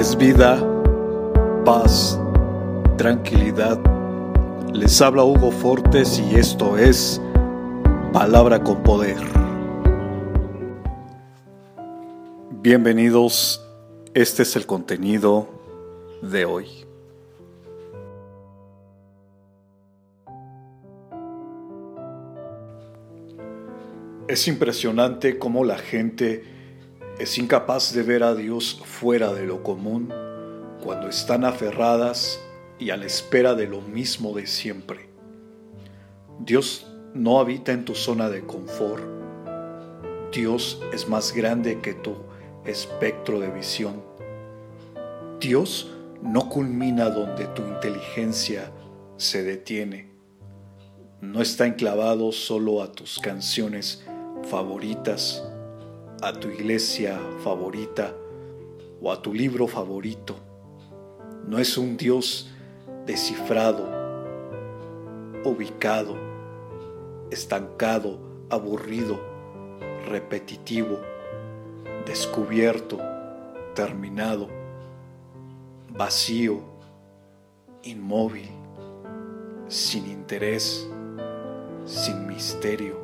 es vida, paz, tranquilidad. Les habla Hugo Fortes y esto es Palabra con Poder. Bienvenidos, este es el contenido de hoy. Es impresionante cómo la gente es incapaz de ver a Dios fuera de lo común cuando están aferradas y a la espera de lo mismo de siempre. Dios no habita en tu zona de confort. Dios es más grande que tu espectro de visión. Dios no culmina donde tu inteligencia se detiene. No está enclavado solo a tus canciones favoritas a tu iglesia favorita o a tu libro favorito. No es un Dios descifrado, ubicado, estancado, aburrido, repetitivo, descubierto, terminado, vacío, inmóvil, sin interés, sin misterio,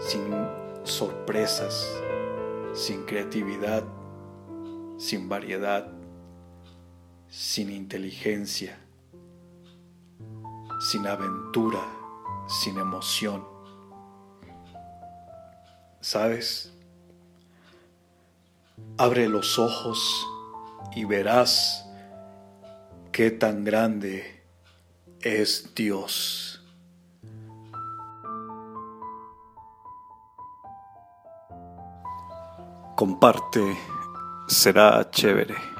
sin sorpresas, sin creatividad, sin variedad, sin inteligencia, sin aventura, sin emoción. ¿Sabes? Abre los ojos y verás qué tan grande es Dios. Comparte, será chévere.